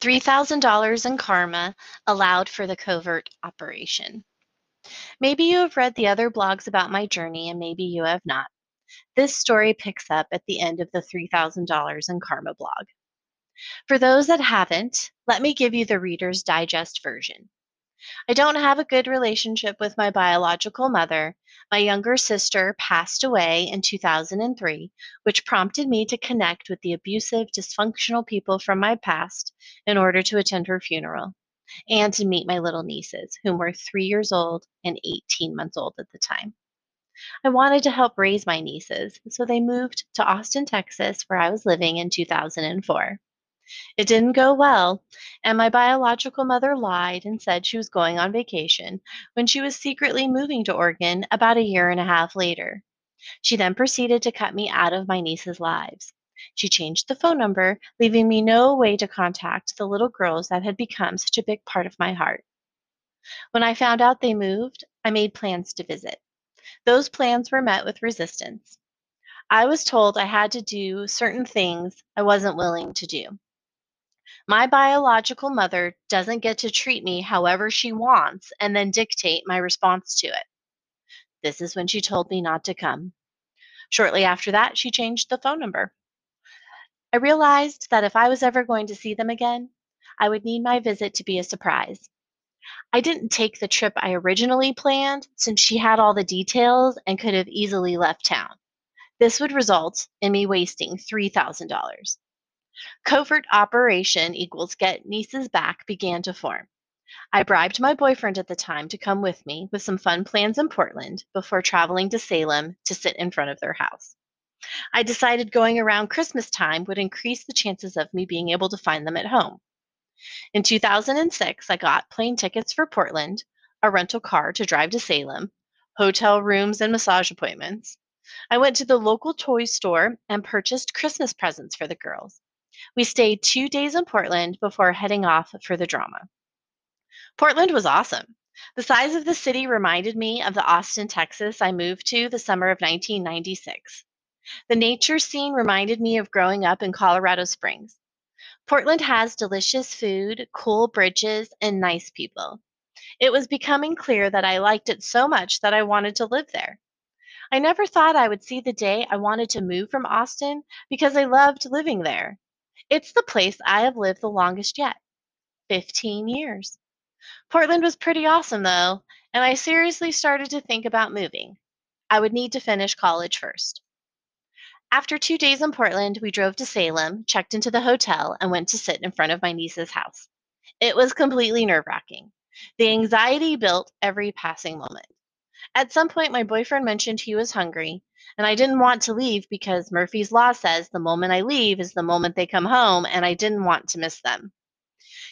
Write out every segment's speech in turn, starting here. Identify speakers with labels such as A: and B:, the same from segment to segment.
A: $3,000 in karma allowed for the covert operation. Maybe you have read the other blogs about my journey, and maybe you have not. This story picks up at the end of the $3,000 in karma blog. For those that haven't, let me give you the Reader's Digest version. I don't have a good relationship with my biological mother. My younger sister passed away in 2003, which prompted me to connect with the abusive, dysfunctional people from my past in order to attend her funeral and to meet my little nieces, whom were three years old and 18 months old at the time. I wanted to help raise my nieces, so they moved to Austin, Texas, where I was living in 2004. It didn't go well, and my biological mother lied and said she was going on vacation when she was secretly moving to Oregon about a year and a half later. She then proceeded to cut me out of my nieces' lives. She changed the phone number, leaving me no way to contact the little girls that had become such a big part of my heart. When I found out they moved, I made plans to visit. Those plans were met with resistance. I was told I had to do certain things I wasn't willing to do. My biological mother doesn't get to treat me however she wants and then dictate my response to it. This is when she told me not to come. Shortly after that, she changed the phone number. I realized that if I was ever going to see them again, I would need my visit to be a surprise. I didn't take the trip I originally planned since she had all the details and could have easily left town. This would result in me wasting $3,000. Covert operation equals get nieces back began to form. I bribed my boyfriend at the time to come with me with some fun plans in Portland before traveling to Salem to sit in front of their house. I decided going around Christmas time would increase the chances of me being able to find them at home. In 2006, I got plane tickets for Portland, a rental car to drive to Salem, hotel rooms, and massage appointments. I went to the local toy store and purchased Christmas presents for the girls. We stayed two days in Portland before heading off for the drama. Portland was awesome. The size of the city reminded me of the Austin, Texas I moved to the summer of 1996. The nature scene reminded me of growing up in Colorado Springs. Portland has delicious food, cool bridges, and nice people. It was becoming clear that I liked it so much that I wanted to live there. I never thought I would see the day I wanted to move from Austin because I loved living there. It's the place I have lived the longest yet 15 years. Portland was pretty awesome, though, and I seriously started to think about moving. I would need to finish college first. After two days in Portland, we drove to Salem, checked into the hotel, and went to sit in front of my niece's house. It was completely nerve wracking. The anxiety built every passing moment. At some point, my boyfriend mentioned he was hungry, and I didn't want to leave because Murphy's Law says the moment I leave is the moment they come home, and I didn't want to miss them.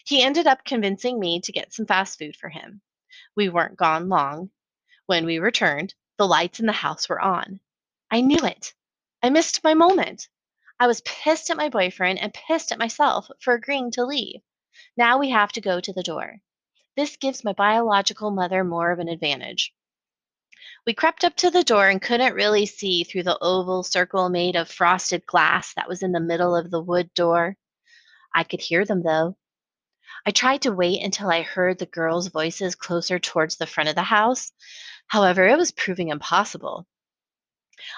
A: He ended up convincing me to get some fast food for him. We weren't gone long. When we returned, the lights in the house were on. I knew it. I missed my moment. I was pissed at my boyfriend and pissed at myself for agreeing to leave. Now we have to go to the door. This gives my biological mother more of an advantage. We crept up to the door and couldn't really see through the oval circle made of frosted glass that was in the middle of the wood door. I could hear them, though. I tried to wait until I heard the girls' voices closer towards the front of the house. However, it was proving impossible.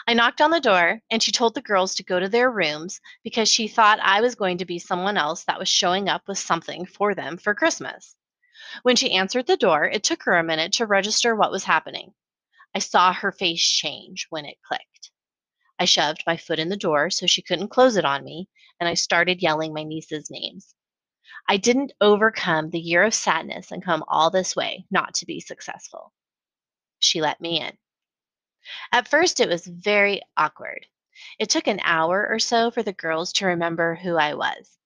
A: I knocked on the door, and she told the girls to go to their rooms because she thought I was going to be someone else that was showing up with something for them for Christmas. When she answered the door, it took her a minute to register what was happening. I saw her face change when it clicked. I shoved my foot in the door so she couldn't close it on me, and I started yelling my niece's names. I didn't overcome the year of sadness and come all this way not to be successful. She let me in. At first, it was very awkward. It took an hour or so for the girls to remember who I was.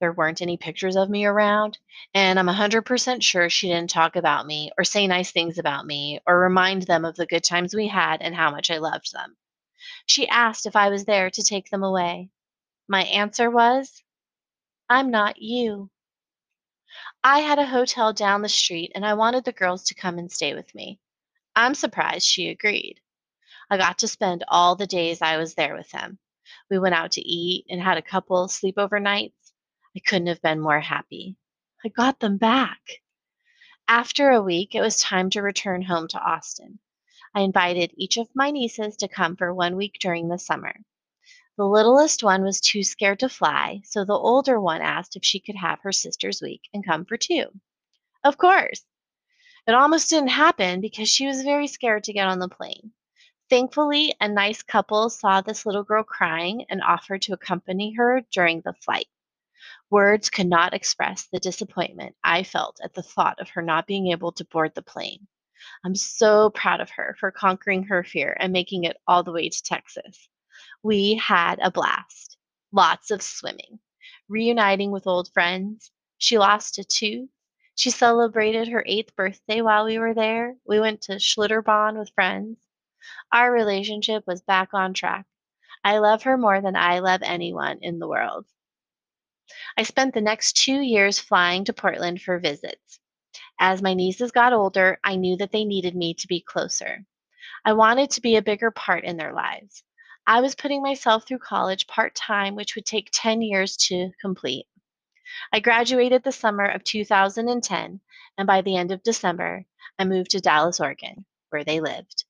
A: There weren't any pictures of me around, and I'm 100% sure she didn't talk about me or say nice things about me or remind them of the good times we had and how much I loved them. She asked if I was there to take them away. My answer was, I'm not you. I had a hotel down the street and I wanted the girls to come and stay with me. I'm surprised she agreed. I got to spend all the days I was there with them. We went out to eat and had a couple sleepover nights. I couldn't have been more happy. I got them back. After a week, it was time to return home to Austin. I invited each of my nieces to come for one week during the summer. The littlest one was too scared to fly, so the older one asked if she could have her sister's week and come for two. Of course. It almost didn't happen because she was very scared to get on the plane. Thankfully, a nice couple saw this little girl crying and offered to accompany her during the flight. Words could not express the disappointment I felt at the thought of her not being able to board the plane. I'm so proud of her for conquering her fear and making it all the way to Texas. We had a blast. Lots of swimming, reuniting with old friends. She lost a tooth. She celebrated her eighth birthday while we were there. We went to Schlitterbahn with friends. Our relationship was back on track. I love her more than I love anyone in the world. I spent the next two years flying to Portland for visits. As my nieces got older, I knew that they needed me to be closer. I wanted to be a bigger part in their lives. I was putting myself through college part time, which would take 10 years to complete. I graduated the summer of 2010, and by the end of December, I moved to Dallas, Oregon, where they lived.